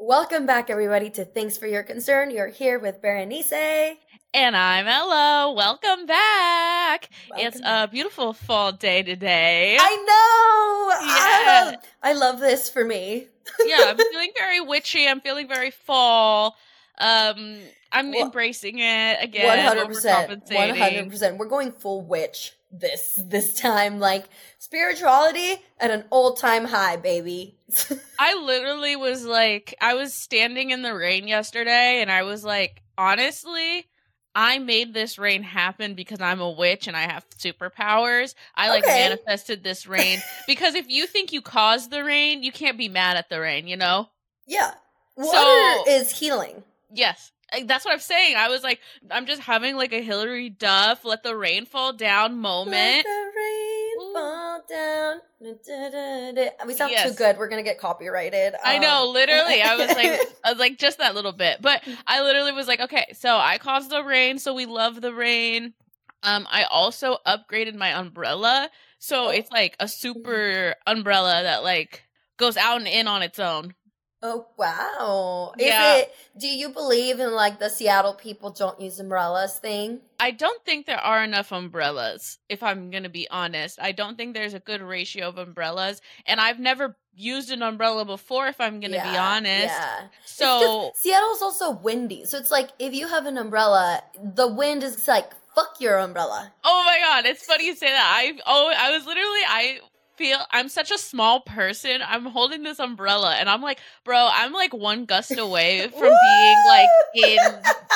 Welcome back, everybody, to Thanks for Your Concern. You're here with Berenice. And I'm Ella. Welcome back. Welcome it's a beautiful fall day today. I know. Yeah. Ah, I love this for me. yeah, I'm feeling very witchy. I'm feeling very fall. Um, I'm Well, embracing it again. One hundred percent. One hundred percent. We're going full witch this this time. Like spirituality at an old time high, baby. I literally was like, I was standing in the rain yesterday, and I was like, honestly. I made this rain happen because I'm a witch and I have superpowers. I like Okay. manifested this rain because if you think you caused the rain, you can't be mad at the rain, you know? yeah. Water So- is healing. Yes. I- That's what I'm saying. I was like, I'm just having like a Hilary Duff, let the rain fall down moment. Let the rain Ooh. fall down. Da, da, da. We sound too good. We're gonna get copyrighted. I Um, know, literally. I was like, I was like, just that little bit. But I literally was like, okay, so I caused the rain, so we love the rain. Um, I also upgraded my umbrella, so Oh. it's like a super umbrella that like goes out and in on its own. Oh wow! Is Yeah. it? Do you believe in like the Seattle people don't use umbrellas thing? I don't think there are enough umbrellas, if I'm going to be honest. I don't think there's a good ratio of umbrellas. And I've never used an umbrella before, if I'm going to be honest. Yeah. So, Seattle's also windy, so it's like if you have an umbrella, the wind is like fuck your umbrella. oh my God, it's funny you say that. I, oh, I was literally, I feel, I'm such a small person. I'm holding this umbrella and I'm like, bro, I'm like one gust away from being like in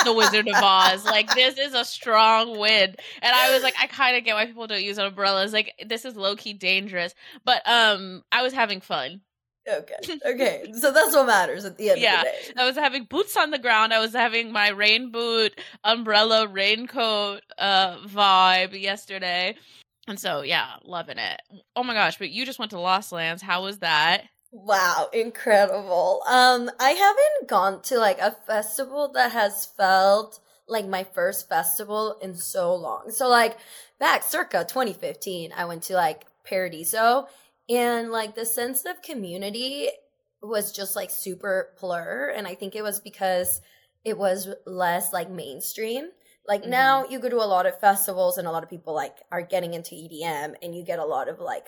the Wizard of Oz. Like, this is a strong wind. And I was like, I kind of get why people don't use umbrellas. Like, this is low key dangerous. But um, I was having fun. Okay, okay. so that's what matters at the end Yeah. of the day. I was having boots on the ground. I was having my rain boot, umbrella, raincoat uh vibe yesterday. And so yeah, loving it. Oh my gosh, but you just went to Lost Lands. How was that? Wow, incredible. Um, I haven't gone to like a festival that has felt like my first festival in so long. So like back circa 2015, I went to like Paradiso and like the sense of community was just like super PLUR. And I think it was because it was less like mainstream. Like Mhm. now you go to a lot of festivals and a lot of people like are getting into EDM and you get a lot of like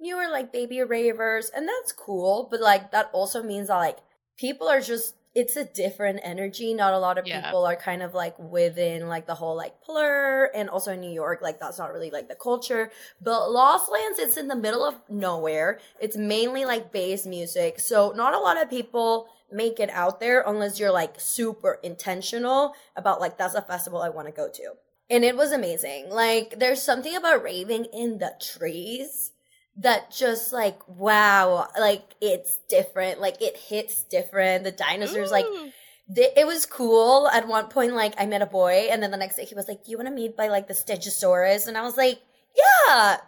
newer like baby ravers and that's cool but like that also means that like people are just it's a different energy not a lot of Yeah. people are kind of like within like the whole like PLUR and also in new york like that's not really like the culture but lost lands it's in the middle of nowhere it's mainly like bass music so not a lot of people make it out there unless you're like super intentional about like that's a festival i want to go to. And it was amazing. Like there's something about raving in the trees that just like wow like it's different like it hits different. The dinosaurs like th- it was cool. At one point like i met a boy and then the next day he was like do you want to meet by like the stegosaurus? And i was like yeah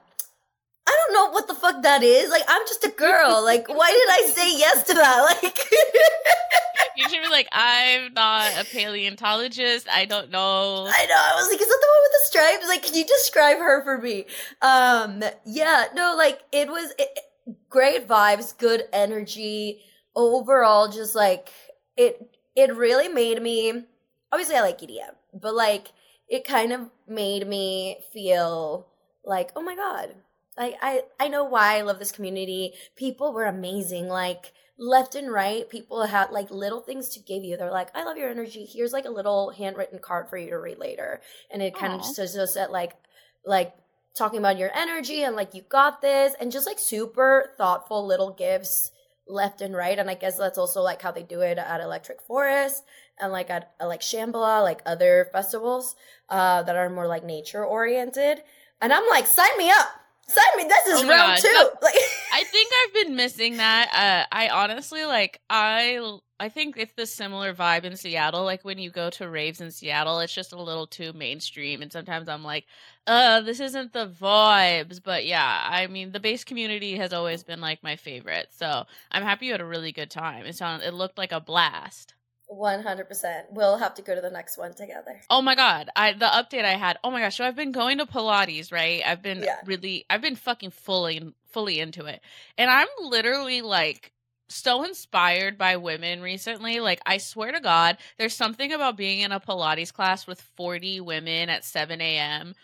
don't know what the fuck that is like i'm just a girl like why did i say yes to that like you should be like, I'm not a paleontologist. I don't know. I know. I was like, is that the one with the stripes? Like, can you describe her for me? Um, yeah, no, like it was it, great vibes, good energy. Overall, just like it, it really made me. Obviously, I like EDM, but like it kind of made me feel like, oh my god, I I I know why I love this community. People were amazing. Like left and right, people had like little things to give you. They're like, I love your energy. Here's like a little handwritten card for you to read later. And it kind of just just just said like like talking about your energy and like you got this and just like super thoughtful little gifts left and right. And I guess that's also like how they do it at Electric Forest and like at uh, like Shambhala, like other festivals uh that are more like nature oriented. And I'm like, sign me up. Me. This is Oh round God. two. Like I think I've been missing that. Uh, I honestly like I I think it's the similar vibe in Seattle. Like when you go to raves in Seattle, it's just a little too mainstream, and sometimes I'm like, uh, this isn't the vibes. But yeah, I mean, the bass community has always been like my favorite, so I'm happy you had a really good time. It sounded it looked like a blast. One hundred percent. We'll have to go to the next one together. Oh my god, I the update I had. Oh my gosh, so I've been going to Pilates, right? I've been Yeah. really I've been fucking fully fully into it. And I'm literally like so inspired by women recently. Like, I swear to God, there's something about being in a Pilates class with 40 women at 7 a.m.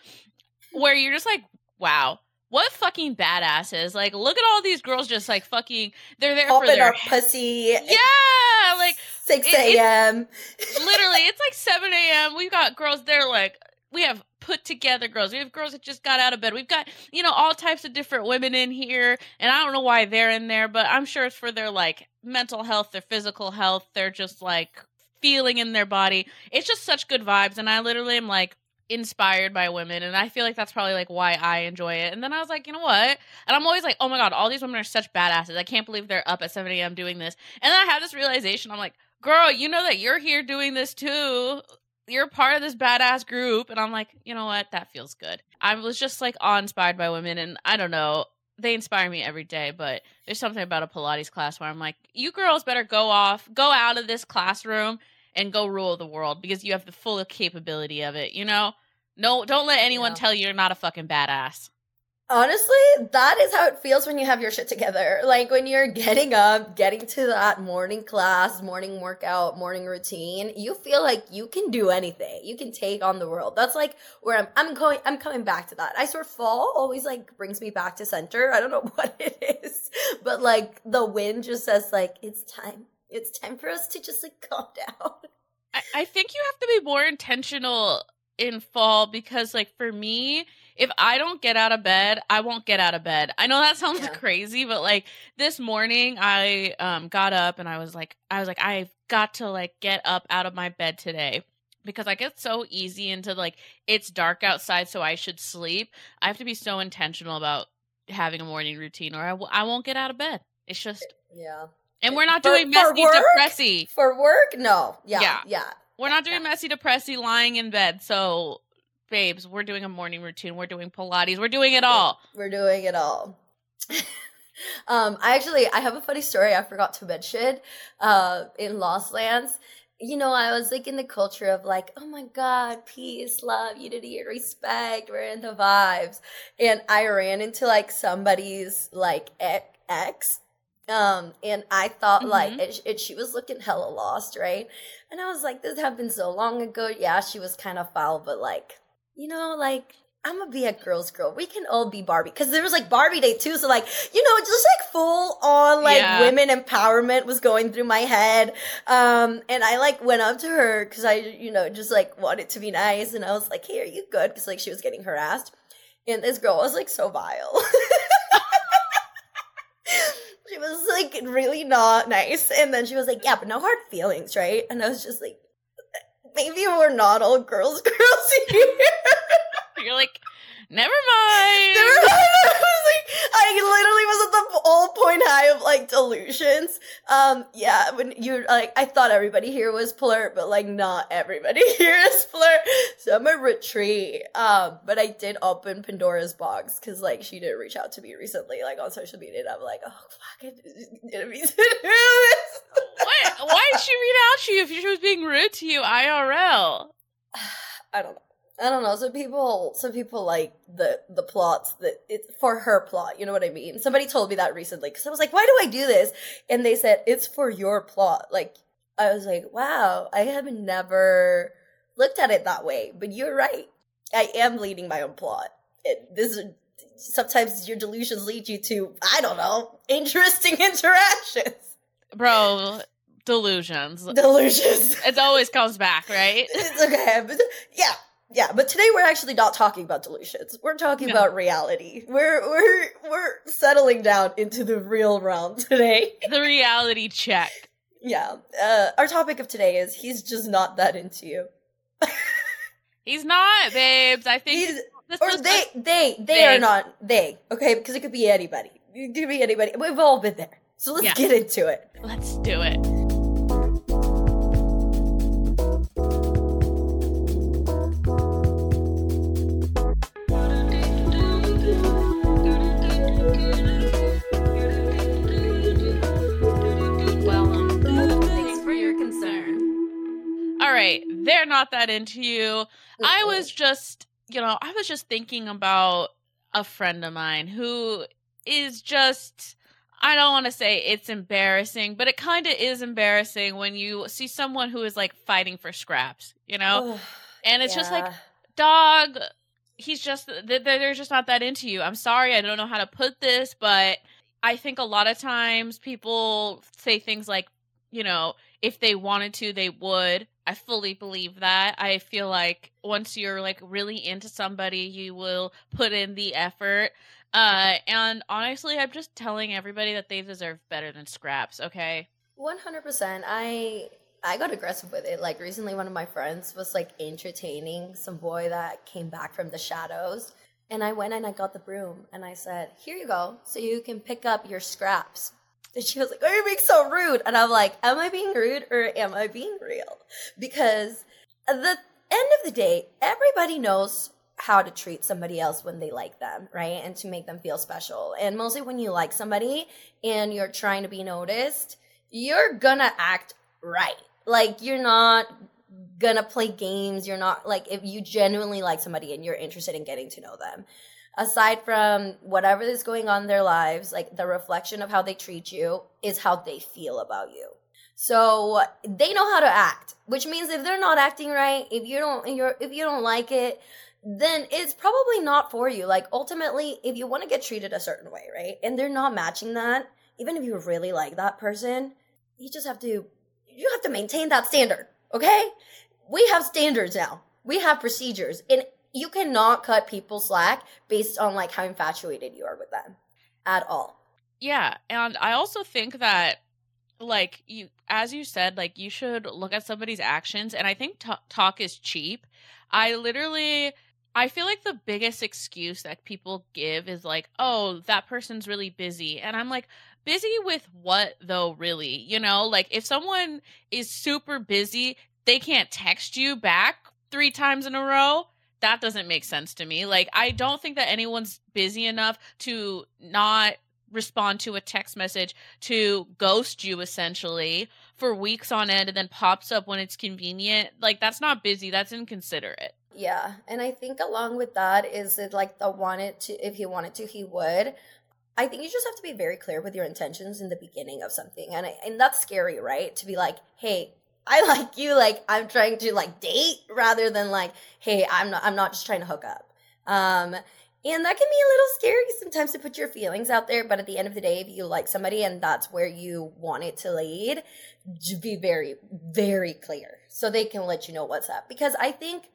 where you're just like, wow. What fucking badasses! Like, look at all these girls just like fucking. They're there Open for their our pussy. yeah, like six it- a.m. literally it's like 7 a.m we've got girls they're like we have put together girls we have girls that just got out of bed we've got you know all types of different women in here and i don't know why they're in there but i'm sure it's for their like mental health their physical health they're just like feeling in their body it's just such good vibes and i literally am like inspired by women and i feel like that's probably like why i enjoy it and then i was like you know what and i'm always like oh my god all these women are such badasses i can't believe they're up at 7 a.m doing this and then i have this realization i'm like girl, you know that you're here doing this too. You're part of this badass group. And I'm like, you know what? That feels good. I was just like awe inspired by women. And I don't know, they inspire me every day. But there's something about a Pilates class where I'm like, you girls better go off, go out of this classroom and go rule the world because you have the full capability of it, you know? No, don't let anyone Yeah. tell you you're not a fucking badass. Honestly, that is how it feels when you have your shit together. Like when you're getting up, getting to that morning class, morning workout, morning routine, you feel like you can do anything. You can take on the world. That's like where I'm I'm going I'm coming back to that. I swear fall always like brings me back to center. I don't know what it is. But like the wind just says like it's time. It's time for us to just like calm down. I, I think you have to be more intentional in fall because like for me if i don't get out of bed i won't get out of bed i know that sounds Yeah. crazy but like this morning i um got up and i was like i was like i've got to like get up out of my bed today because i get so easy into like it's dark outside so i should sleep i have to be so intentional about having a morning routine or I w- I won't get out of bed it's just Yeah. And we're not For- doing for messy work? depressy For work? No. Yeah. Yeah. Yeah. we're not doing Yeah. messy depressy lying in bed. So, babes, we're doing a morning routine. We're doing Pilates. We're doing it all. We're doing it all. um, I actually I have a funny story I forgot to mention. Uh, in Lost Lands, you know, I was like in the culture of like, oh my god, peace, love, unity, and respect. We're in the vibes, and I ran into like somebody's like ex. Um, and I thought like, Mhm. and, and she was looking hella lost, right? And I was like, this happened so long ago. Yeah, she was kind of foul, but like, you know, like I'm gonna be a girl's girl. We can all be Barbie because there was like Barbie Day too. So like, you know, just like full on like Yeah. women empowerment was going through my head. Um, and I like went up to her because I, you know, just like wanted to be nice, and I was like, "Hey, are you good?" Because like she was getting harassed, and this girl was like so vile. she was like really not nice, and then she was like, "Yeah, but no hard feelings, right?" And I was just like. Maybe we're not all girls, girls here. You're like, never mind. Never mind. I was like, I literally was at the all point high of like delusions. Um, yeah, when you're like, I thought everybody here was flirt, but like not everybody here is flirt. So I'm a retreat. Um, but I did open Pandora's box because like she did reach out to me recently, like on social media, and I'm like, oh fuck, I didn't mean to do this. What? Why did she reach out to you if she was being rude to you IRL? I don't know. I don't know. Some people, some people like the the plots that it's for her plot. You know what I mean? Somebody told me that recently because I was like, "Why do I do this?" And they said it's for your plot. Like I was like, "Wow, I have never looked at it that way." But you're right. I am leading my own plot. It, this is sometimes your delusions lead you to I don't know interesting interactions. Bro, delusions. Delusions. It always comes back, right? it's okay. But yeah, yeah. But today we're actually not talking about delusions. We're talking No. about reality. We're we're we're settling down into the real realm today. The reality check. Yeah. Uh, our topic of today is he's just not that into you. He's not, babes. I think He's this or they they they They. are not they. Okay, because it could be anybody. It could be anybody. We've all been there. So let's Yeah. get into it. Let's do it. They're not that into you. I was just, you know, I was just thinking about a friend of mine who is just I don't want to say it's embarrassing, but it kind of is embarrassing when you see someone who is like fighting for scraps, you know? and it's yeah. just like, dog, he's just, they're just not that into you. I'm sorry, I don't know how to put this, but I think a lot of times people say things like, you know, if they wanted to, they would. I fully believe that. I feel like once you're like really into somebody, you will put in the effort. Uh, and honestly, I'm just telling everybody that they deserve better than scraps. Okay. One hundred percent. I I got aggressive with it. Like recently, one of my friends was like entertaining some boy that came back from the shadows, and I went and I got the broom and I said, "Here you go, so you can pick up your scraps." And she was like, "Oh, you're being so rude," and I'm like, "Am I being rude or am I being real?" Because at the end of the day, everybody knows how to treat somebody else when they like them, right? And to make them feel special. And mostly when you like somebody and you're trying to be noticed, you're gonna act right. Like you're not gonna play games. You're not like if you genuinely like somebody and you're interested in getting to know them. Aside from whatever is going on in their lives, like the reflection of how they treat you is how they feel about you. So they know how to act, which means if they're not acting right, if you don't, if you don't like it, then it's probably not for you. Like ultimately, if you want to get treated a certain way, right? And they're not matching that, even if you really like that person, you just have to you have to maintain that standard, okay? We have standards now. We have procedures. And you cannot cut people slack based on like how infatuated you are with them at all. Yeah, and I also think that like you as you said like you should look at somebody's actions and I think t- talk is cheap. I literally I feel like the biggest excuse that people give is like, oh, that person's really busy. And I'm like, busy with what though, really? You know, like if someone is super busy, they can't text you back three times in a row. That doesn't make sense to me. Like, I don't think that anyone's busy enough to not respond to a text message to ghost you essentially for weeks on end and then pops up when it's convenient. Like, that's not busy, that's inconsiderate. Yeah, and I think along with that is it like the wanted to if he wanted to he would. I think you just have to be very clear with your intentions in the beginning of something, and I, and that's scary, right? To be like, hey, I like you, like I'm trying to like date rather than like, hey, I'm not I'm not just trying to hook up. Um, and that can be a little scary sometimes to put your feelings out there, but at the end of the day, if you like somebody and that's where you want it to lead, be very, very clear so they can let you know what's up. Because I think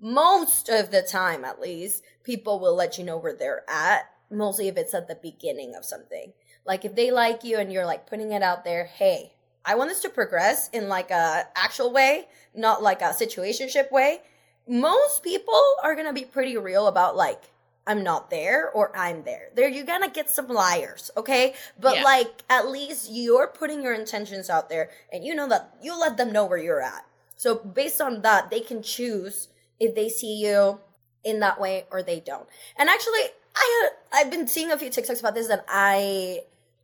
most of the time at least people will let you know where they're at mostly if it's at the beginning of something like if they like you and you're like putting it out there hey i want this to progress in like a actual way not like a situationship way most people are gonna be pretty real about like i'm not there or i'm there there you're gonna get some liars okay but yeah. like at least you're putting your intentions out there and you know that you let them know where you're at so based on that they can choose if they see you in that way or they don't. And actually, I I've been seeing a few TikToks about this, and I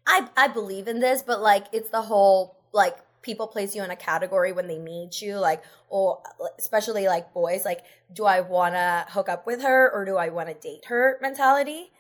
I I believe in this, but like it's the whole like people place you in a category when they meet you, like or especially like boys, like do I want to hook up with her or do I want to date her mentality.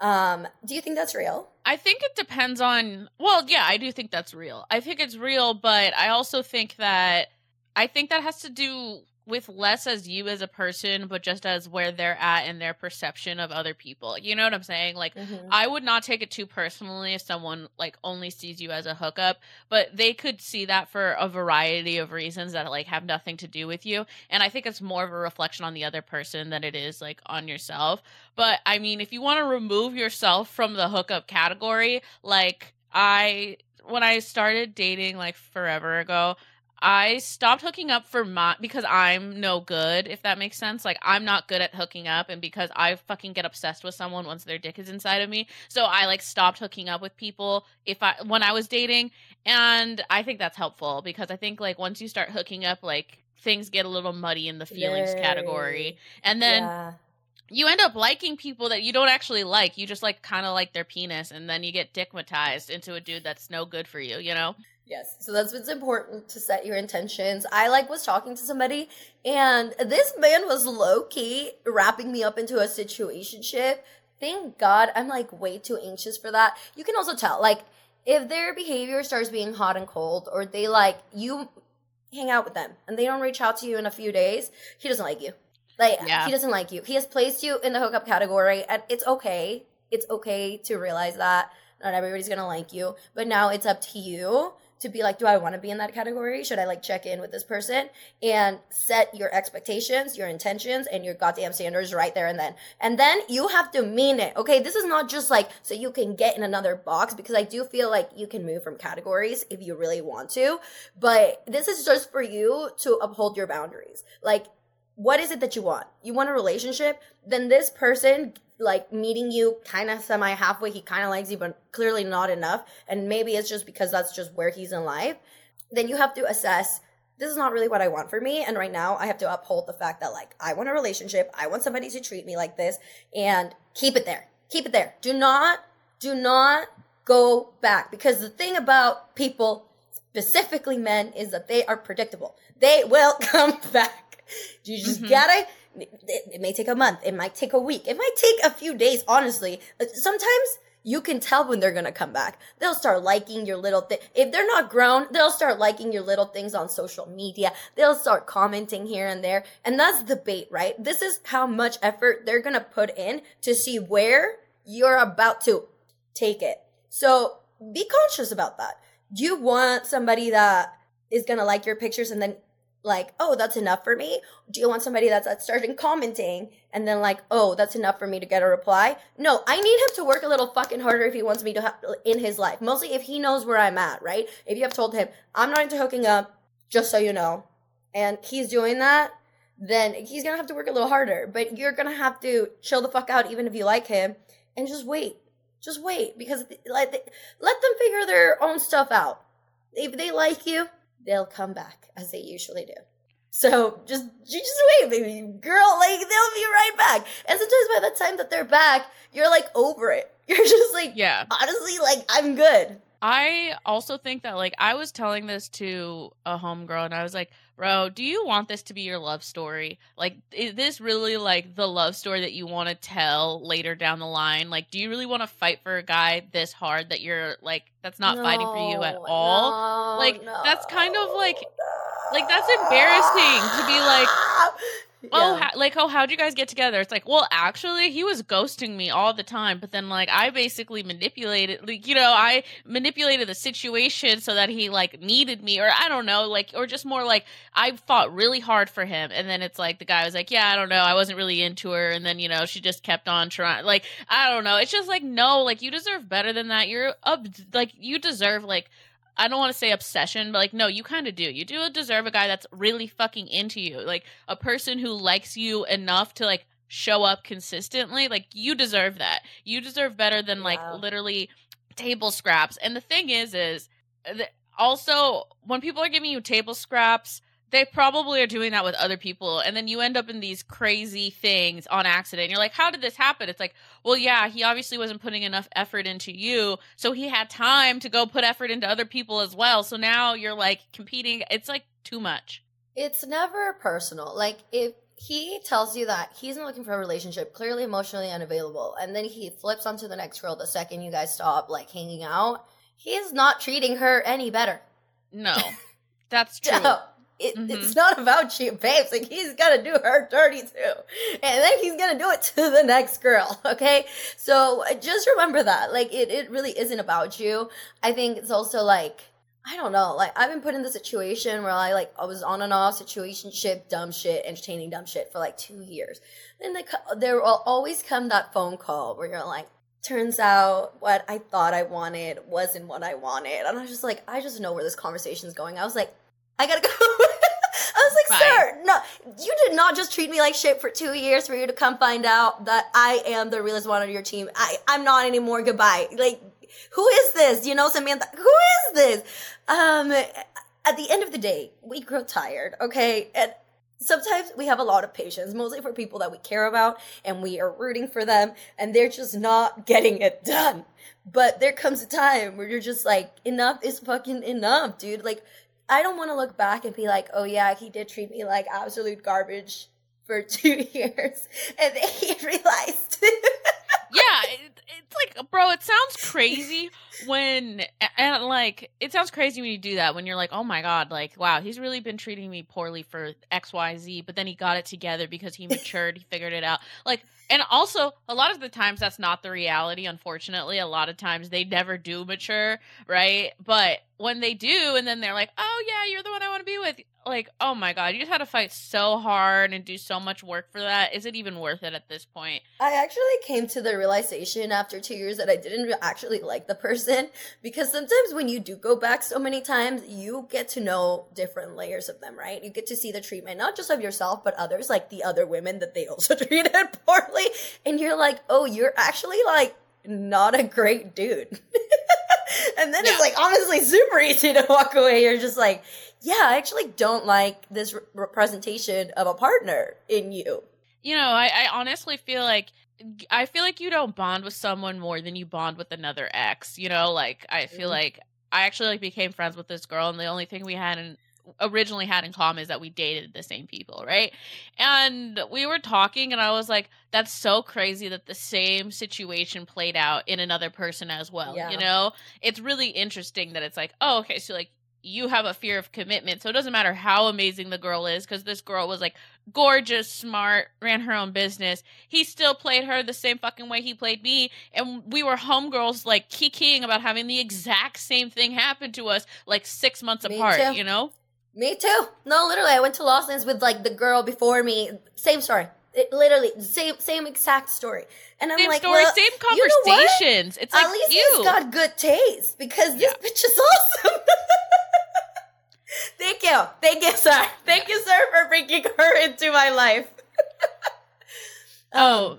Um, do you think that's real? I think it depends on. Well, yeah, I do think that's real. I think it's real, but I also think that I think that has to do with less as you as a person, but just as where they're at and their perception of other people. You know what I'm saying? Like, mm-hmm. I would not take it too personally if someone like only sees you as a hookup, but they could see that for a variety of reasons that like have nothing to do with you. And I think it's more of a reflection on the other person than it is like on yourself. But I mean, if you want to remove yourself from the hookup category, like I when I started dating like forever ago, I stopped hooking up for my because I'm no good, if that makes sense. Like I'm not good at hooking up and because I fucking get obsessed with someone once their dick is inside of me. So I like stopped hooking up with people if I when I was dating and I think that's helpful because I think like once you start hooking up like things get a little muddy in the feelings Yay. category. And then yeah you end up liking people that you don't actually like. You just like kind of like their penis, and then you get dickmatized into a dude that's no good for you. You know? Yes. So that's what's important to set your intentions. I like was talking to somebody and this man was low key wrapping me up into a situation ship. Thank God I'm like way too anxious for that. You can also tell like if their behavior starts being hot and cold, or they like you hang out with them and they don't reach out to you in a few days, he doesn't like you. Like Yeah. he doesn't like you. He has placed you in the hookup category, and it's okay. It's okay to realize that not everybody's gonna like you, but now it's up to you to be like, do I want to be in that category? Should I like check in with this person and set your expectations, your intentions, and your goddamn standards right there and then. And then you have to mean it. Okay, this is not just like so you can get in another box because I do feel like you can move from categories if you really want to, but this is just for you to uphold your boundaries. Like what is it that you want? You want a relationship? Then this person, like meeting you kind of semi halfway, he kind of likes you, but clearly not enough. And maybe it's just because that's just where he's in life. Then you have to assess this is not really what I want for me. And right now I have to uphold the fact that like I want a relationship. I want somebody to treat me like this and keep it there. Keep it there. Do not, do not go back because the thing about people, specifically men, is that they are predictable. They will come back. You just Mhm. gotta. It, it may take a month. It might take a week. It might take a few days. Honestly, Uh, sometimes you can tell when they're gonna come back. They'll start liking your little thing. If they're not grown, they'll start liking your little things on social media. They'll start commenting here and there, and that's the bait, right? This is how much effort they're gonna put in to see where you're about to take it. So be conscious about that. You want somebody that is gonna like your pictures and then like, oh, that's enough for me? Do you want somebody that's, starting commenting and then like, oh, that's enough for me to get a reply? No, I need him to work a little fucking harder if he wants me to in his life. Mostly if he knows where I'm at, right? If you have told him I'm not into hooking up, just so you know, and he's doing that, then he's gonna have to work a little harder. But you're gonna have to chill the fuck out, even if you like him, and just wait. Just wait because like let them figure their own stuff out. If they like you, they'll come back as they usually do. So just just wait, baby girl. Like they'll be right back. And sometimes by the time that they're back, you're like over it. You're just like, Yeah. honestly, like I'm good. I also think that like I was telling this to a homegirl and I was like, "Bro, do you want this to be your love story? Like is this really like the love story that you want to tell later down the line? Like do you really want to fight for a guy this hard that you're like that's not fighting for you at all?" no, Like, that's kind of like- no, like, that's embarrassing to be like, Oh, Yeah. ha- like oh, how'd you guys get together? It's like, well, actually, he was ghosting me all the time, but then like I basically manipulated, like you know, I manipulated the situation so that he like needed me, or I don't know, like, or just more like I fought really hard for him, and then it's like the guy was like, yeah, I don't know, I wasn't really into her, and then you know she just kept on trying, like I don't know, it's just like no, like you deserve better than that. You're up, like you deserve like. I don't want to say obsession, but like, no, you kind of do. You do deserve a guy that's really fucking into you. Like, a person who likes you enough to like show up consistently. Like, you deserve that. You deserve better than like literally table scraps. And the thing is, is uh, that also when people are giving you table scraps, they probably are doing that with other people. And then you end up in these crazy things on accident. You're like, how did this happen? It's like, well, yeah, he obviously wasn't putting enough effort into you. So he had time to go put effort into other people as well. So now you're like competing. It's like too much. It's never personal. Like if he tells you that he's not looking for a relationship, clearly emotionally unavailable, and then he flips onto the next girl the second you guys stop like hanging out, he's not treating her any better. No, that's true. No, it, Mhm. it's not about you, babes. Like he's gonna do her dirty too, and then he's gonna do it to the next girl. Okay, so uh, just remember that. Like it, it really isn't about you. I think it's also like I don't know. Like I've been put in the situation where I like I was on and off situationship, dumb shit, entertaining dumb shit for like two years. Then there will always come that phone call where you're like. Turns out what I thought I wanted wasn't what I wanted. And I was just like, I just know where this conversation is going. I was like, I gotta go. Was like, sir, no, you did not just treat me like shit for two years for you to come find out that I am the realest one on your team. I, I'm not anymore. Goodbye. Like, who is this? You know, Samantha, who is this? Um, at the end of the day, we grow tired, okay? And sometimes we have a lot of patience, mostly for people that we care about and we are rooting for them and they're just not getting it done. But there comes a time where you're just like, enough is fucking enough, dude. Like, I don't want to look back and be like, oh yeah, he did treat me like absolute garbage for two years. And then he realized. yeah, it, it, it's like, bro, it sounds crazy when and like it sounds crazy when you do that when you're like, oh my god, like wow, he's really been treating me poorly for X Y Z, but then he got it together because he matured, he figured it out. Like, and also a lot of the times that's not the reality. Unfortunately, a lot of times they never do mature, right? But when they do, and then they're like, oh yeah, you're the one I want to be with like, oh my god, you just had to fight so hard and do so much work for that. Is it even worth it at this point? I actually came to the realization after two years that I didn't actually like the person because sometimes when you do go back so many times, you get to know different layers of them, right? You get to see the treatment, not just of yourself, but others, like the other women that they also treated poorly. And you're like, oh, you're actually like not a great dude. and then yeah. it's like honestly super easy to walk away. You're just like, yeah, I actually don't like this representation of a partner in you. You know, I, I honestly feel like I feel like you don't bond with someone more than you bond with another ex. You know, like I feel mm-hmm. like I actually like became friends with this girl, and the only thing we had in originally had in common is that we dated the same people, right? And we were talking, and I was like, "That's so crazy that the same situation played out in another person as well." Yeah. You know, it's really interesting that it's like, "Oh, okay, so like you have a fear of commitment. So it doesn't matter how amazing the girl is, because this girl was like gorgeous, smart, ran her own business. He still played her the same fucking way he played me. And we were homegirls like kikiing about having the exact same thing happen to us like six months me apart, too. you know? Me too. No, literally, I went to Los Angeles with like the girl before me. Same story. It, literally same same exact story. And I'm same like, story, well, same conversations. You know it's like at least you. he's got good taste because this yeah. bitch is awesome. Thank you. Thank you, sir. Thank you, sir, for bringing her into my life. Um,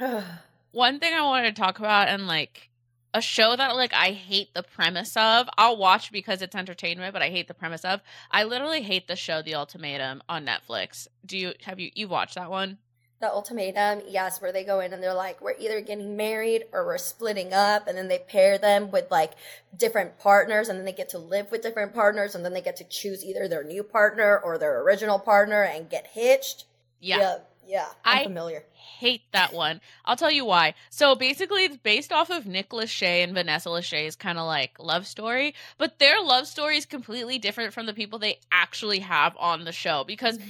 oh. one thing I wanted to talk about and like a show that like I hate the premise of. I'll watch because it's entertainment, but I hate the premise of. I literally hate the show The Ultimatum on Netflix. Do you have you you watched that one? the ultimatum, yes, where they go in and they're like, we're either getting married or we're splitting up, and then they pair them with like different partners, and then they get to live with different partners, and then they get to choose either their new partner or their original partner and get hitched. Yeah. Yeah. Yeah. I'm I familiar. Hate that one. I'll tell you why. So basically, it's based off of Nick Lachey and Vanessa Lachey's kind of like love story, but their love story is completely different from the people they actually have on the show because mm-hmm.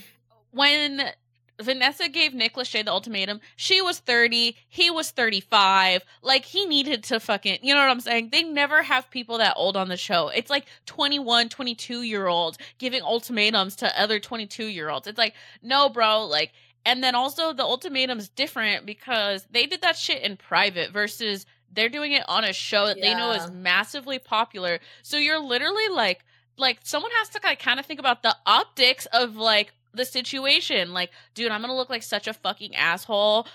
when Vanessa gave Nick Lachey the ultimatum. She was 30, he was 35. Like he needed to fucking, you know what I'm saying? They never have people that old on the show. It's like 21, 22 year olds giving ultimatums to other 22 year olds. It's like, no, bro, like and then also the ultimatum's different because they did that shit in private versus they're doing it on a show that yeah. they know is massively popular. So you're literally like like someone has to like kind of think about the optics of like the situation. Like, dude, I'm gonna look like such a fucking asshole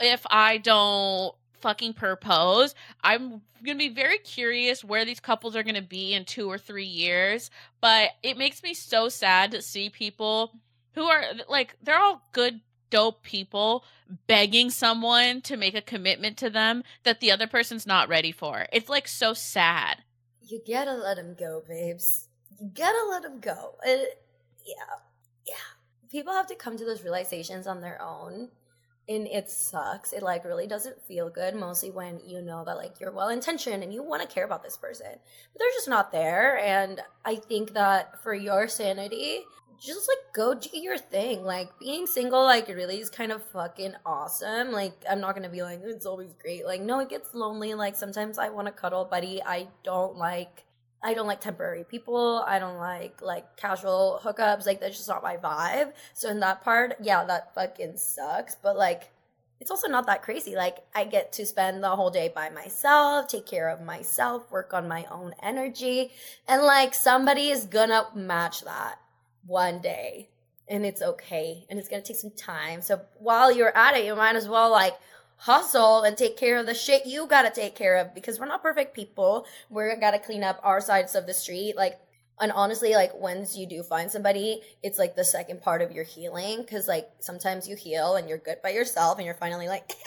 if I don't fucking propose. I'm gonna be very curious where these couples are gonna be in two or three years. But it makes me so sad to see people who are like, they're all good dope people begging someone to make a commitment to them that the other person's not ready for. It's like so sad. You gotta let him go, babes. You gotta let him go. Yeah, yeah people have to come to those realizations on their own and it sucks. It like really doesn't feel good mostly when you know that like you're well intentioned and you want to care about this person. But they're just not there and i think that for your sanity just like go do your thing. Like being single like really is kind of fucking awesome. Like i'm not gonna be like it's always great. Like no it gets lonely like sometimes i want to cuddle buddy. I don't like I don't like temporary people. I don't like like casual hookups. Like that's just not my vibe. So in that part, yeah, that fucking sucks. But like it's also not that crazy. Like I get to spend the whole day by myself, take care of myself, work on my own energy, and like somebody is gonna match that one day. And it's okay. And it's gonna take some time. So while you're at it, you might as well like hustle and take care of the shit you gotta take care of because we're not perfect people. We're gotta clean up our sides of the street. Like, and honestly like once you do find somebody it's like the second part of your healing because like sometimes you heal and you're good by yourself and you're finally like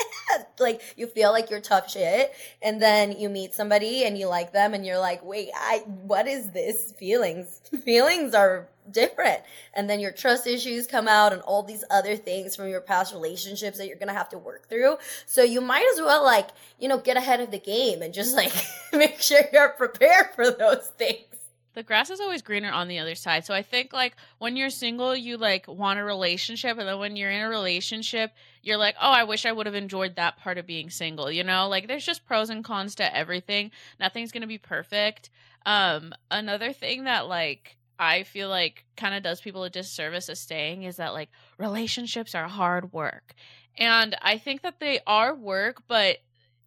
like you feel like you're tough shit. And then you meet somebody and you like them and you're like wait i what is this? Feelings feelings are different. And then your trust issues come out and all these other things from your past relationships that you're gonna have to work through. So you might as well like you know get ahead of the game and just like make sure you're prepared for those things the grass is always greener on the other side. So I think like when you're single, you like want a relationship, and then when you're in a relationship, you're like, oh, I wish I would have enjoyed that part of being single. You know, like there's just pros and cons to everything. Nothing's gonna be perfect. Um, another thing that like I feel like kind of does people a disservice of staying is that like relationships are hard work. And I think that they are work, but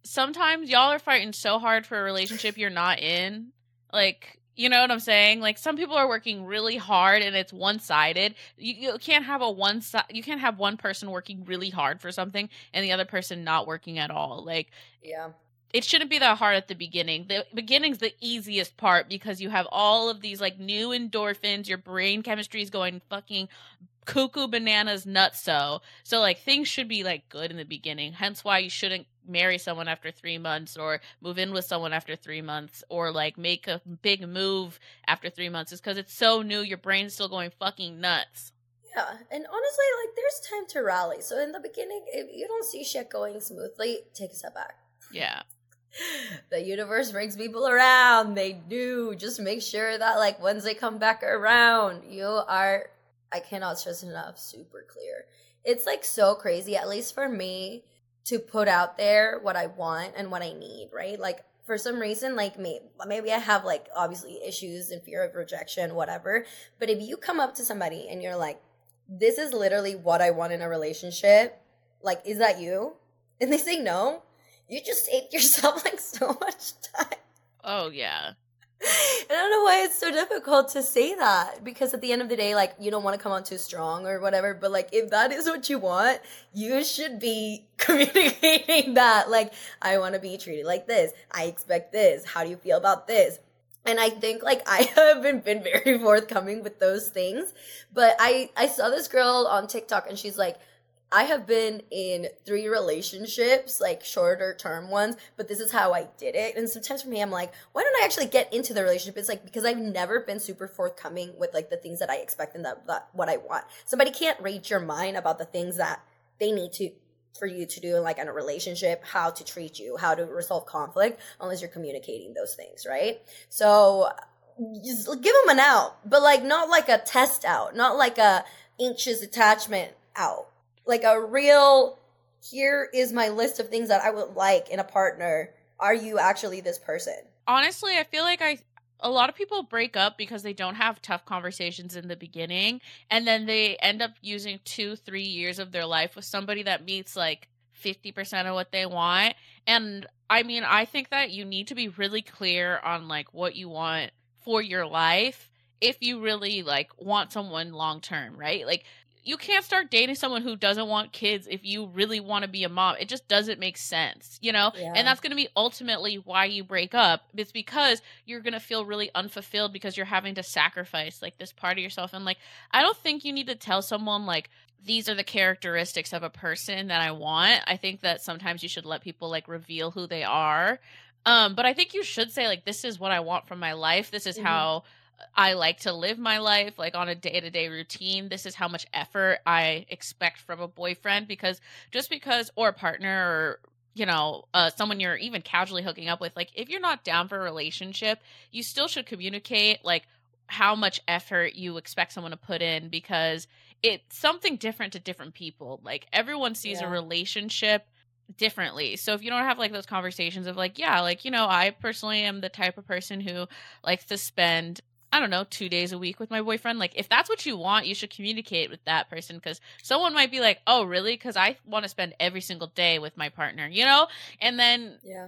sometimes y'all are fighting so hard for a relationship you're not in. Like you know what I'm saying? Like some people are working really hard and it's one-sided. You, you can't have a one side you can't have one person working really hard for something and the other person not working at all. Like yeah. It shouldn't be that hard at the beginning. The beginning's the easiest part because you have all of these like new endorphins, your brain chemistry is going fucking cuckoo bananas nuts so. So like things should be like good in the beginning. Hence why you shouldn't marry someone after three months or move in with someone after three months or like make a big move after three months is because it's so new your brain's still going fucking nuts. Yeah and honestly like there's time to rally so in the beginning if you don't see shit going smoothly take a step back. Yeah. The universe brings people around they do just make sure that like once they come back around you are i cannot stress enough super clear. It's like so crazy at least for me to put out there what I want and what I need, right? Like for some reason, like maybe, maybe I have like obviously issues and fear of rejection, whatever. But if you come up to somebody and you're like, this is literally what I want in a relationship, like, is that you? And they say no, you just saved yourself like so much time. Oh, yeah. I don't know why it's so difficult to say that because at the end of the day, like you don't want to come on too strong or whatever. But like if that is what you want, you should be communicating that. Like I want to be treated like this. I expect this. How do you feel about this? And I think like I haven't been very forthcoming with those things. But I I saw this girl on TikTok and she's like I have been in three relationships, like shorter term ones, but this is how I did it. And sometimes for me, I'm like, why don't I actually get into the relationship? It's like because I've never been super forthcoming with like the things that I expect and that, that what I want. Somebody can't read your mind about the things that they need to for you to do in like in a relationship, how to treat you, how to resolve conflict, unless you're communicating those things, right? So just give them an out, but like not like a test out, not like a anxious attachment out like a real here is my list of things that I would like in a partner. Are you actually this person? Honestly, I feel like I a lot of people break up because they don't have tough conversations in the beginning and then they end up using 2 3 years of their life with somebody that meets like 50% of what they want. And I mean, I think that you need to be really clear on like what you want for your life if you really like want someone long term, right? Like you can't start dating someone who doesn't want kids if you really want to be a mom. It just doesn't make sense, you know? Yeah. And that's going to be ultimately why you break up. It's because you're going to feel really unfulfilled because you're having to sacrifice like this part of yourself. And like, I don't think you need to tell someone like, these are the characteristics of a person that I want. I think that sometimes you should let people like reveal who they are. Um, but I think you should say like, this is what I want from my life. This is mm-hmm. how I like to live my life like on a day to day routine. This is how much effort I expect from a boyfriend because just because, or a partner, or, you know, uh, someone you're even casually hooking up with, like, if you're not down for a relationship, you still should communicate, like, how much effort you expect someone to put in because it's something different to different people. Like, everyone sees yeah. a relationship differently. So if you don't have like those conversations of like, yeah, like, you know, I personally am the type of person who likes to spend I don't know, two days a week with my boyfriend. Like, if that's what you want, you should communicate with that person because someone might be like, oh, really? Because I want to spend every single day with my partner, you know? And then yeah.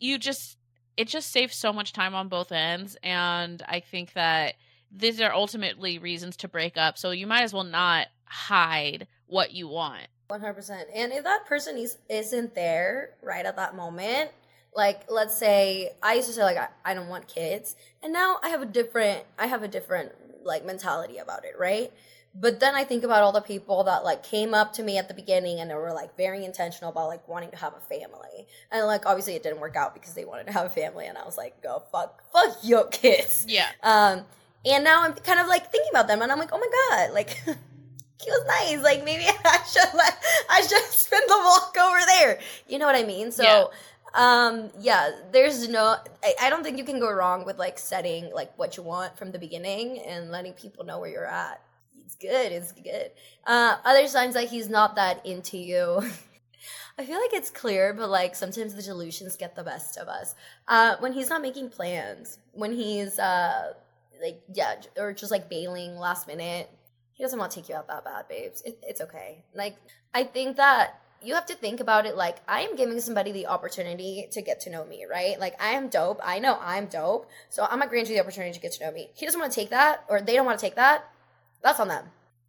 you just, it just saves so much time on both ends. And I think that these are ultimately reasons to break up. So you might as well not hide what you want. 100%. And if that person is, isn't there right at that moment, Like, let's say I used to say like I, I don't want kids, and now I have a different I have a different like mentality about it, right? But then I think about all the people that like came up to me at the beginning and they were like very intentional about like wanting to have a family. And like obviously it didn't work out because they wanted to have a family and I was like, go fuck fuck your kids. Yeah. Um and now I'm kind of like thinking about them and I'm like, oh my god, like he was nice. Like maybe I should let I should spend the walk over there. You know what I mean? So Yeah. Um yeah, there's no I, I don't think you can go wrong with like setting like what you want from the beginning and letting people know where you're at. It's good, it's good. Uh other signs that he's not that into you. I feel like it's clear, but like sometimes the delusions get the best of us. Uh when he's not making plans, when he's uh like yeah, or just like bailing last minute. He doesn't want to take you out that bad, babes. It, it's okay. Like I think that you have to think about it like I am giving somebody the opportunity to get to know me, right? Like I am dope. I know I'm dope. So I'm gonna grant you the opportunity to get to know me. He doesn't want to take that, or they don't want to take that. That's on them.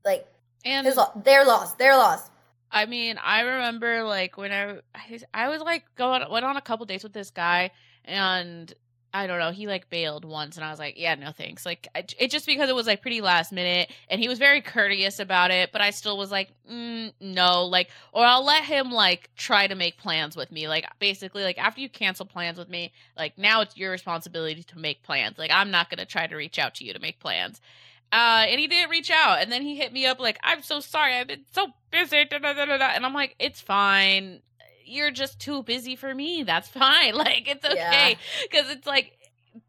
Like And his lo- their loss. Their loss. I mean, I remember like when I I, I was like going went on a couple dates with this guy and I don't know, he like bailed once and I was like, yeah, no thanks. Like it just because it was like pretty last minute and he was very courteous about it, but I still was like, mm, no, like or I'll let him like try to make plans with me. Like basically like after you cancel plans with me, like now it's your responsibility to make plans. Like I'm not to try to reach out to you to make plans. Uh, and he didn't reach out. And then he hit me up like, I'm so sorry. I've been so busy. Da, da, da. And I'm like, it's fine. You're just too busy for me. That's fine. Like, it's okay. Because it's like,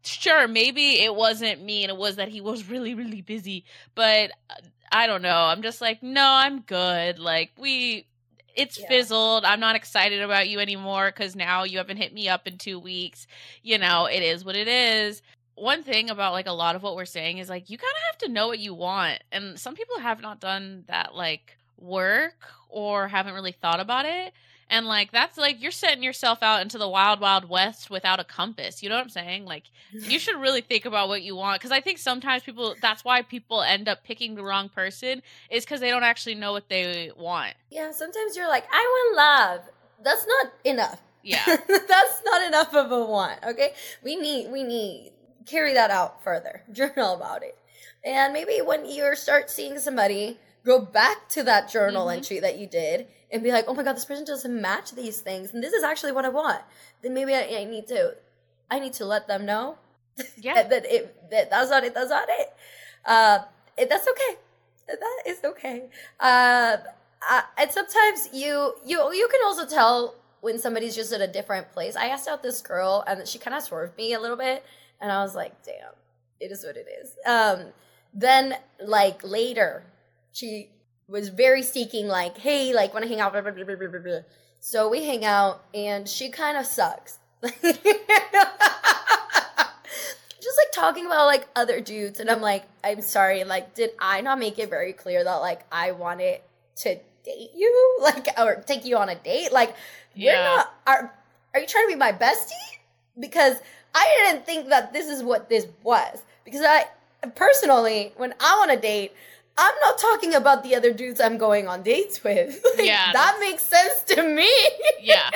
sure, maybe it wasn't me and it was that he was really, really busy. But uh, I don't know. I'm just like, no, I'm good. Like, we. It's Yeah. fizzled. I'm not excited about you anymore because now you haven't hit me up in two weeks. You know, it is what it is one thing about like a lot of what we're saying is like you kind of have to know what you want and some people have not done that like work or haven't really thought about it and like that's like you're setting yourself out into the wild wild west without a compass you know what i'm saying like you should really think about what you want because i think sometimes people that's why people end up picking the wrong person is because they don't actually know what they want Yeah, sometimes you're like, I want love. That's not enough. yeah That's not enough of a want, okay? We need we need carry that out further. Journal about it. And maybe when you start seeing somebody, go back to that journal Mhm. entry that you did and be like, "Oh my god, this person doesn't match these things and this is actually what I want." Then maybe I, I need to I need to let them know yeah that it that that's not it, that's not it. Uh it, that's okay. That is okay. Uh uh, and sometimes you you you can also tell when somebody's just at a different place. I asked out this girl and she kind of swerved me a little bit, and I was like, "Damn, it is what it is." Um, then like later, she was very seeking, like, "Hey, like, want to hang out?" Blah, blah, blah, blah, blah, blah. So we hang out, and she kind of sucks. Just like talking about like other dudes, and I'm like, I'm sorry, like, did I not make it very clear that like I wanted to date you, like, or take you on a date? Like, we're Yeah. not. Are Are you trying to be my bestie? Because I didn't think that this is what this was. Because I personally, when I want to date, I'm not talking about the other dudes I'm going on dates with. Like, Yeah, that makes sense to me. yeah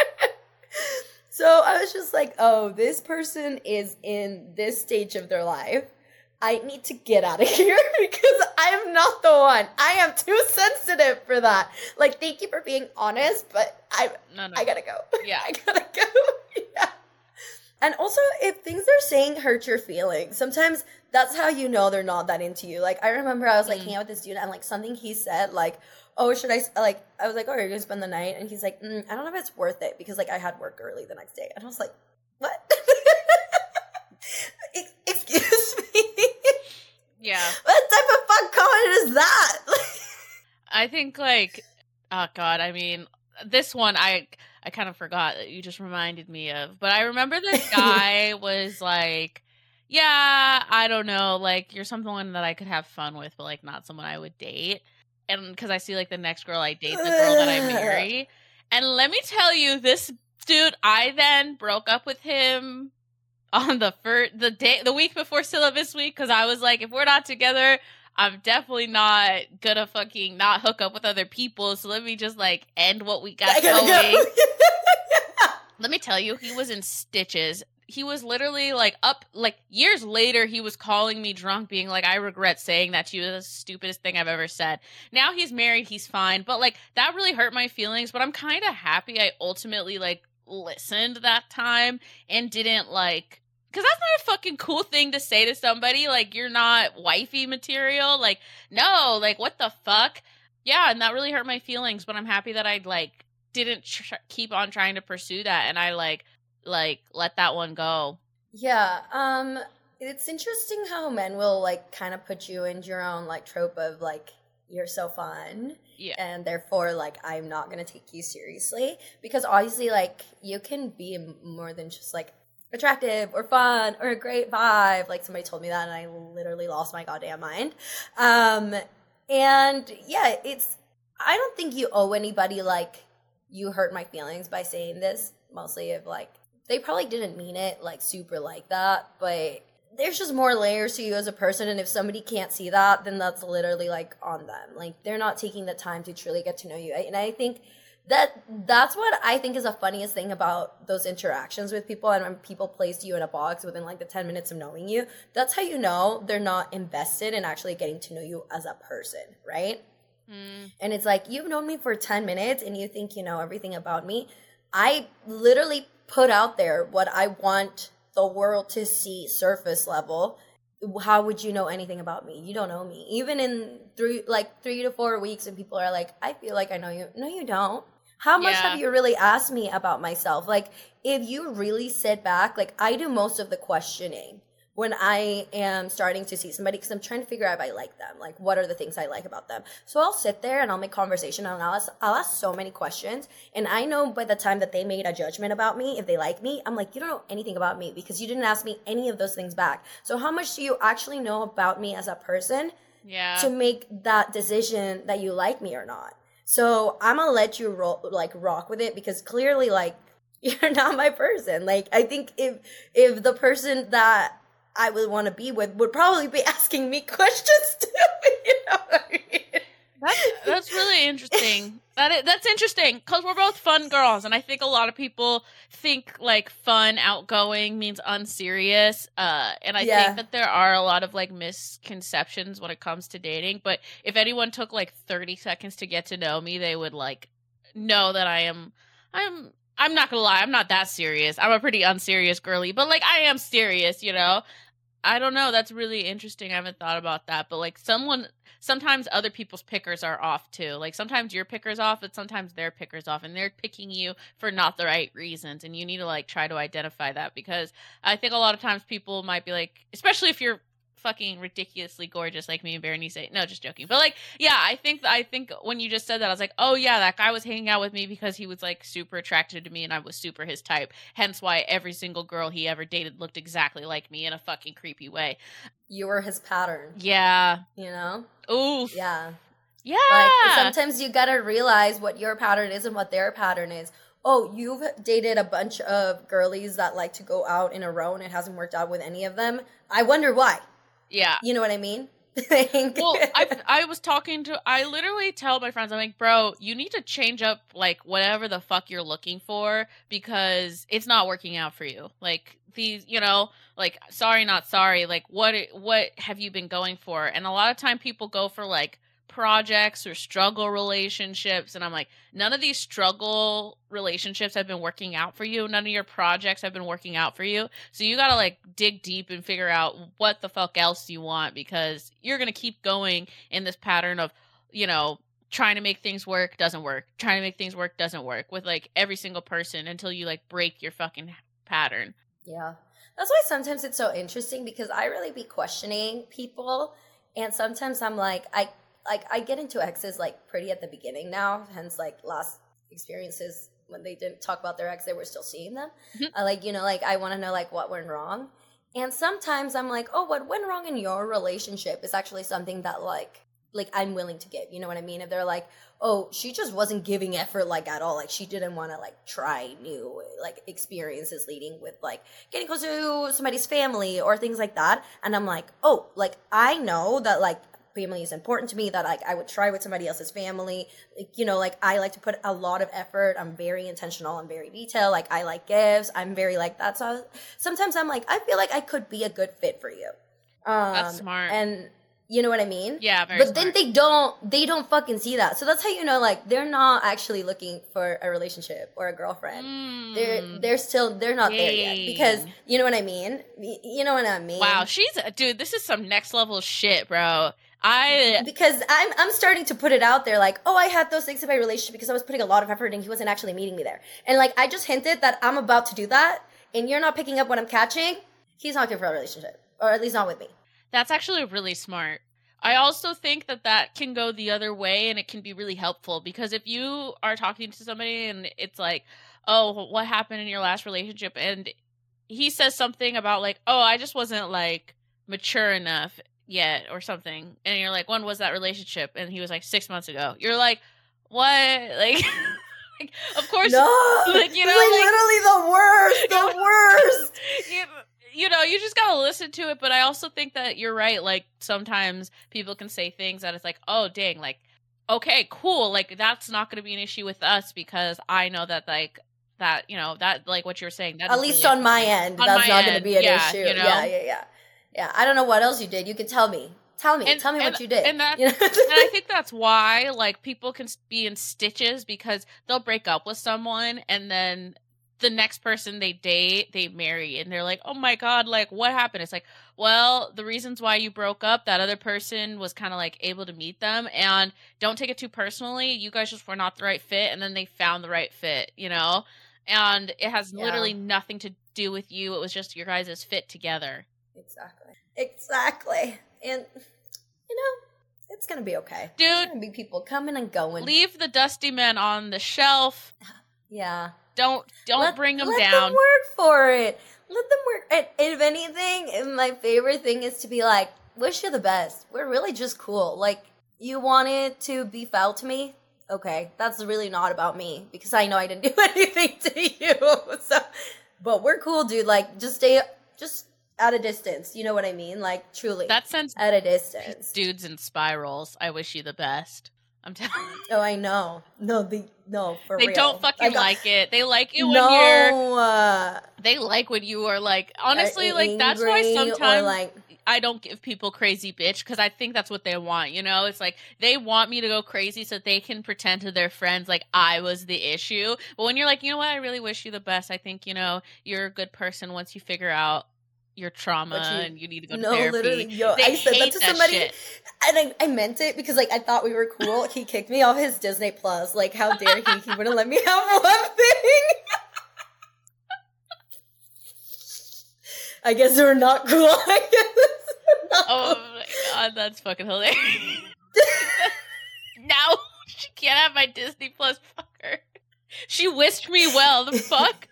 So I was just like, oh, this person is in this stage of their life. I need to get out of here because I'm not the one. I am too sensitive for that. Like, thank you for being honest, but I no no I gotta go. yeah I gotta go. yeah. And also, if things they're saying hurt your feelings, sometimes that's how you know they're not that into you. Like, I remember I was like Mm. hanging out with this dude, and like something he said, like, "Oh, should I?" Like, I was like, "Oh, are you gonna spend the night?" And he's like, mm, "I don't know if it's worth it because like I had work early the next day." And I was like, "What?" Excuse me. yeah what type of fuck comment is that? I think like oh god, I mean this one I I kind of forgot that you just reminded me of. But I remember this guy was like yeah, I don't know, like you're someone that I could have fun with, but like not someone I would date. And cuz I see like the next girl I date, the girl that I marry. And let me tell you this dude, I then broke up with him on the first the day the week before syllabus week cuz I was like if we're not together I'm definitely not gonna fucking not hook up with other people. So let me just like end what we got going. go. Let me tell you, he was in stitches. He was literally like up like years later he was calling me drunk being like I regret saying that to you the stupidest thing I've ever said. Now he's married, he's fine, but like that really hurt my feelings, but I'm kind of happy I ultimately like listened that time and didn't like because that's not a fucking cool thing to say to somebody like you're not wifey material like no like what the fuck yeah and that really hurt my feelings but i'm happy that i like didn't tr- keep on trying to pursue that and i like like let that one go. Yeah, um it's interesting how men will like kind of put you into your own like trope of like you're so fun yeah. and therefore like I'm not going to take you seriously because obviously like you can be more than just like attractive or fun or a great vibe. Like somebody told me that and I literally lost my goddamn mind. Um and yeah, it's I don't think you owe anybody like you hurt my feelings by saying this mostly of like they probably didn't mean it like super like that, but there's just more layers to you as a person and if somebody can't see that then that's literally like on them. Like they're not taking the time to truly get to know you. And i think that that's what i think is the funniest thing about those interactions with people and when people place you in a box within like the 10 minutes of knowing you that's how you know they're not invested in actually getting to know you as a person right? Mm. and it's like you've known me for 10 minutes and you think you know everything about me. I literally put out there what i want the world to see surface level how would you know anything about me? You don't know me. Even in three like three to four weeks and people are like i feel like i know you. No you don't. How much Yeah. have you really asked me about myself? Like if you really sit back like i do most of the questioning when I am starting to see somebody because I'm trying to figure out if I like them. Like, what are the things I like about them? So I'll sit there and I'll make conversation and I'll ask, I'll ask so many questions. And I know by the time that they made a judgment about me, if they like me, I'm like, you don't know anything about me because you didn't ask me any of those things back. So how much do you actually know about me as a person yeah to make that decision that you like me or not? So I'm gonna let you roll, like rock with it because clearly, like, you're not my person. Like, I think if if the person that I would want to be with would probably be asking me questions too. You know what I mean? That's that's really interesting. That is, that's interesting because we're both fun girls, and I think a lot of people think like fun, outgoing means unserious. Uh, and I Yeah. think that there are a lot of like misconceptions when it comes to dating. But if anyone took like thirty seconds to get to know me, they would like know that I am. I'm. I'm not gonna lie. I'm not that serious. I'm a pretty unserious girly, but like I am serious. You know. I don't know. That's really interesting. I haven't thought about that. But like someone sometimes other people's pickers are off too. Like sometimes your picker's off, but sometimes their picker's off, and they're picking you for not the right reasons. And you need to like try to identify that because I think a lot of times people might be like, especially if you're fucking ridiculously gorgeous like me and Berenice. No, just joking. But like, yeah, I think I think when you just said that, I was like, oh yeah, that guy was hanging out with me because he was like super attracted to me and I was super his type. Hence why every single girl he ever dated looked exactly like me in a fucking creepy way. You were his pattern. Yeah. You know? Oof. Yeah. Yeah. Like sometimes you gotta realize what your pattern is and what their pattern is. Oh, you've dated a bunch of girlies that like to go out in a row and it hasn't worked out with any of them. I wonder why. Yeah. You know what I mean? Well, I I was talking to I literally tell my friends I'm like, "Bro, you need to change up like whatever the fuck you're looking for because it's not working out for you." Like these, you know, like sorry not sorry, like what what have you been going for? And a lot of time people go for like projects or struggle relationships and I'm like, none of these struggle relationships have been working out for you. None of your projects have been working out for you. So you got to like dig deep and figure out what the fuck else you want because you're going to keep going in this pattern of, you know, trying to make things work doesn't work. Trying to make things work doesn't work with like every single person until you like break your fucking pattern. Yeah. That's why sometimes it's so interesting because I really be questioning people and sometimes I'm like I like I get into exes like pretty at the beginning now, hence like last experiences when they didn't talk about their ex, they were still seeing them. Mhm. I like, you know, like I want to know like what went wrong. And sometimes I'm like, oh, what went wrong in your relationship is actually something that like like I'm willing to give. You know what I mean? If they're like, oh, she just wasn't giving effort like at all. Like she didn't want to like try new like experiences leading with like getting close to somebody's family or things like that. And I'm like, oh, like I know that like family is important to me that like I would try with somebody else's family. Like, you know, like I like to put a lot of effort. I'm very intentional. I'm very detailed. Like I like gifts. I'm very like that. So sometimes I'm like, I feel like I could be a good fit for you. Um, That's smart. And you know what I mean? Yeah, very but then they don't they don't fucking see that. So that's how you know like they're not actually looking for a relationship or a girlfriend. They're Mm. they're still they're not there yet because you know what I mean? You know what I mean? Wow, she's dude. This is some next level shit, bro. I because I'm I'm starting to put it out there like, oh, I had those things in my relationship because I was putting a lot of effort and he wasn't actually meeting me there. And like I just hinted that I'm about to do that and you're not picking up what I'm catching, he's not looking for a relationship. Or at least not with me. That's actually really smart. I also think that that can go the other way and it can be really helpful because if you are talking to somebody and it's like, oh, what happened in your last relationship? And he says something about, like, oh, I just wasn't like mature enough yet or something. And you're like, when was that relationship? And he was like, six months ago. You're like, what? Like, like of course, No, like, you know, like- literally the worst, the worst. you, you know, you just gotta listen to it. But I also think that you're right. Like sometimes people can say things that it's like, oh dang, like okay, cool, like that's not gonna be an issue with us because I know that like that you know that like what you're saying. That At least really on my end, On that's my not going to be an yeah, issue. you know? Yeah, yeah, yeah. Yeah, I don't know what else you did. You can tell me. Tell me. And- tell me and- what you did. and that- You know? and I think that's why like people can be in stitches because they'll break up with someone and then the next person they date they marry and they're like oh my god like what happened it's like well the reasons why you broke up that other person was kind of like able to meet them and don't take it too personally you guys just were not the right fit and then they found the right fit you know and it has Yeah. literally nothing to do with you it was just your guys' fit together Exactly. Exactly. And you know, it's gonna be okay. Dude. There's gonna be people coming and going. leave the dusty men on the shelf yeah. don't don't Let- bring them let down Let them work for it. Let them work. And, and if anything, my favorite thing is to be like, wish you the best. We're really just cool. Like, you wanted to be foul to me? Okay, that's really not about me because I know I didn't do anything to you. So, but we're cool, dude. Like, just stay, just at a distance. You know what I mean? Like, truly, that sends at a distance. dudes in spirals i wish you the best i'm telling you Oh, I know. No, they no for they real. don't fucking got- like it they like it when no, you're uh, they like when you are like honestly like that's why sometimes like i don't give people crazy bitch because i think that's what they want you know it's like they want me to go crazy so they can pretend to their friends like i was the issue but when you're like you know what i really wish you the best i think you know you're a good person once you figure out your trauma you- and you need to go to no, therapy literally, yo, they I said that to that somebody, shit. and I, I meant it because like I thought we were cool. he kicked me off his Disney Plus. Like, how dare he? He wouldn't let me have one thing. I guess we're not cool. I guess not Oh cool. my god, that's fucking hilarious. now she can't have my Disney Plus fucker. She wished me well. The fuck?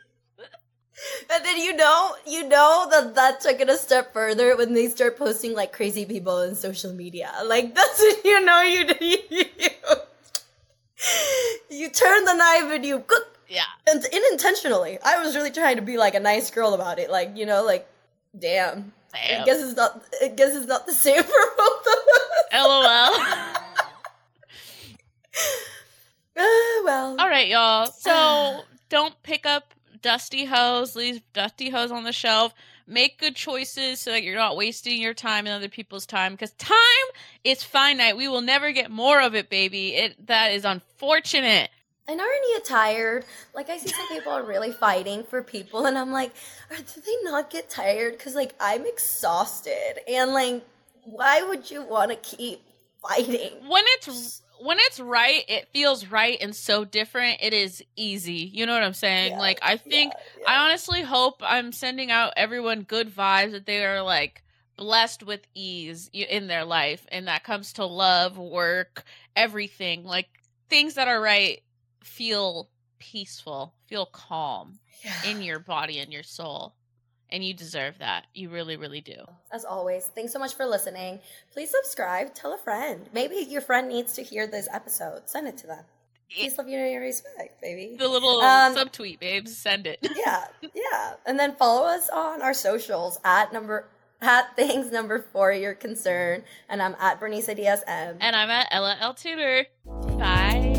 And then you know, you know that that took it a step further when they start posting like crazy people in social media. Like that's when you know you you, you, you turn the knife and you cook Yeah. and unintentionally. I was really trying to be like a nice girl about it. Like you know, like damn. I Damn. guess it's not. I guess it's not the same for both of us. LOL. Ah, well, All right, y'all. So don't pick up dusty hose. Leave dusty hose on the shelf. Make good choices so that you're not wasting your time and other people's time. Because time is finite. We will never get more of it, baby. It that is unfortunate. And aren't you tired? Like I see some people are really fighting for people, and I'm like, are, do they not get tired? Because like I'm exhausted, and like, why would you want to keep fighting? when it's when it's right, it feels right and so different. It is easy. You know what I'm saying? Yeah, like I think Yeah, I honestly hope I'm sending out everyone good vibes that they are like blessed with ease in their life and that comes to love, work, everything. Like things that are right feel peaceful, feel calm Yeah. in your body and your soul. And you deserve that. You really really do. As always, thanks so much for listening. Please subscribe. Tell a friend. Maybe your friend needs to hear this episode. Send it to them. Peace, love, unity, and respect, baby. The little Um, subtweet, babes, send it. yeah, yeah. And then follow us on our socials at number at things number four, your concern. And I'm at Berenice Diaz M. And I'm at Ella L. Tudor. Bye.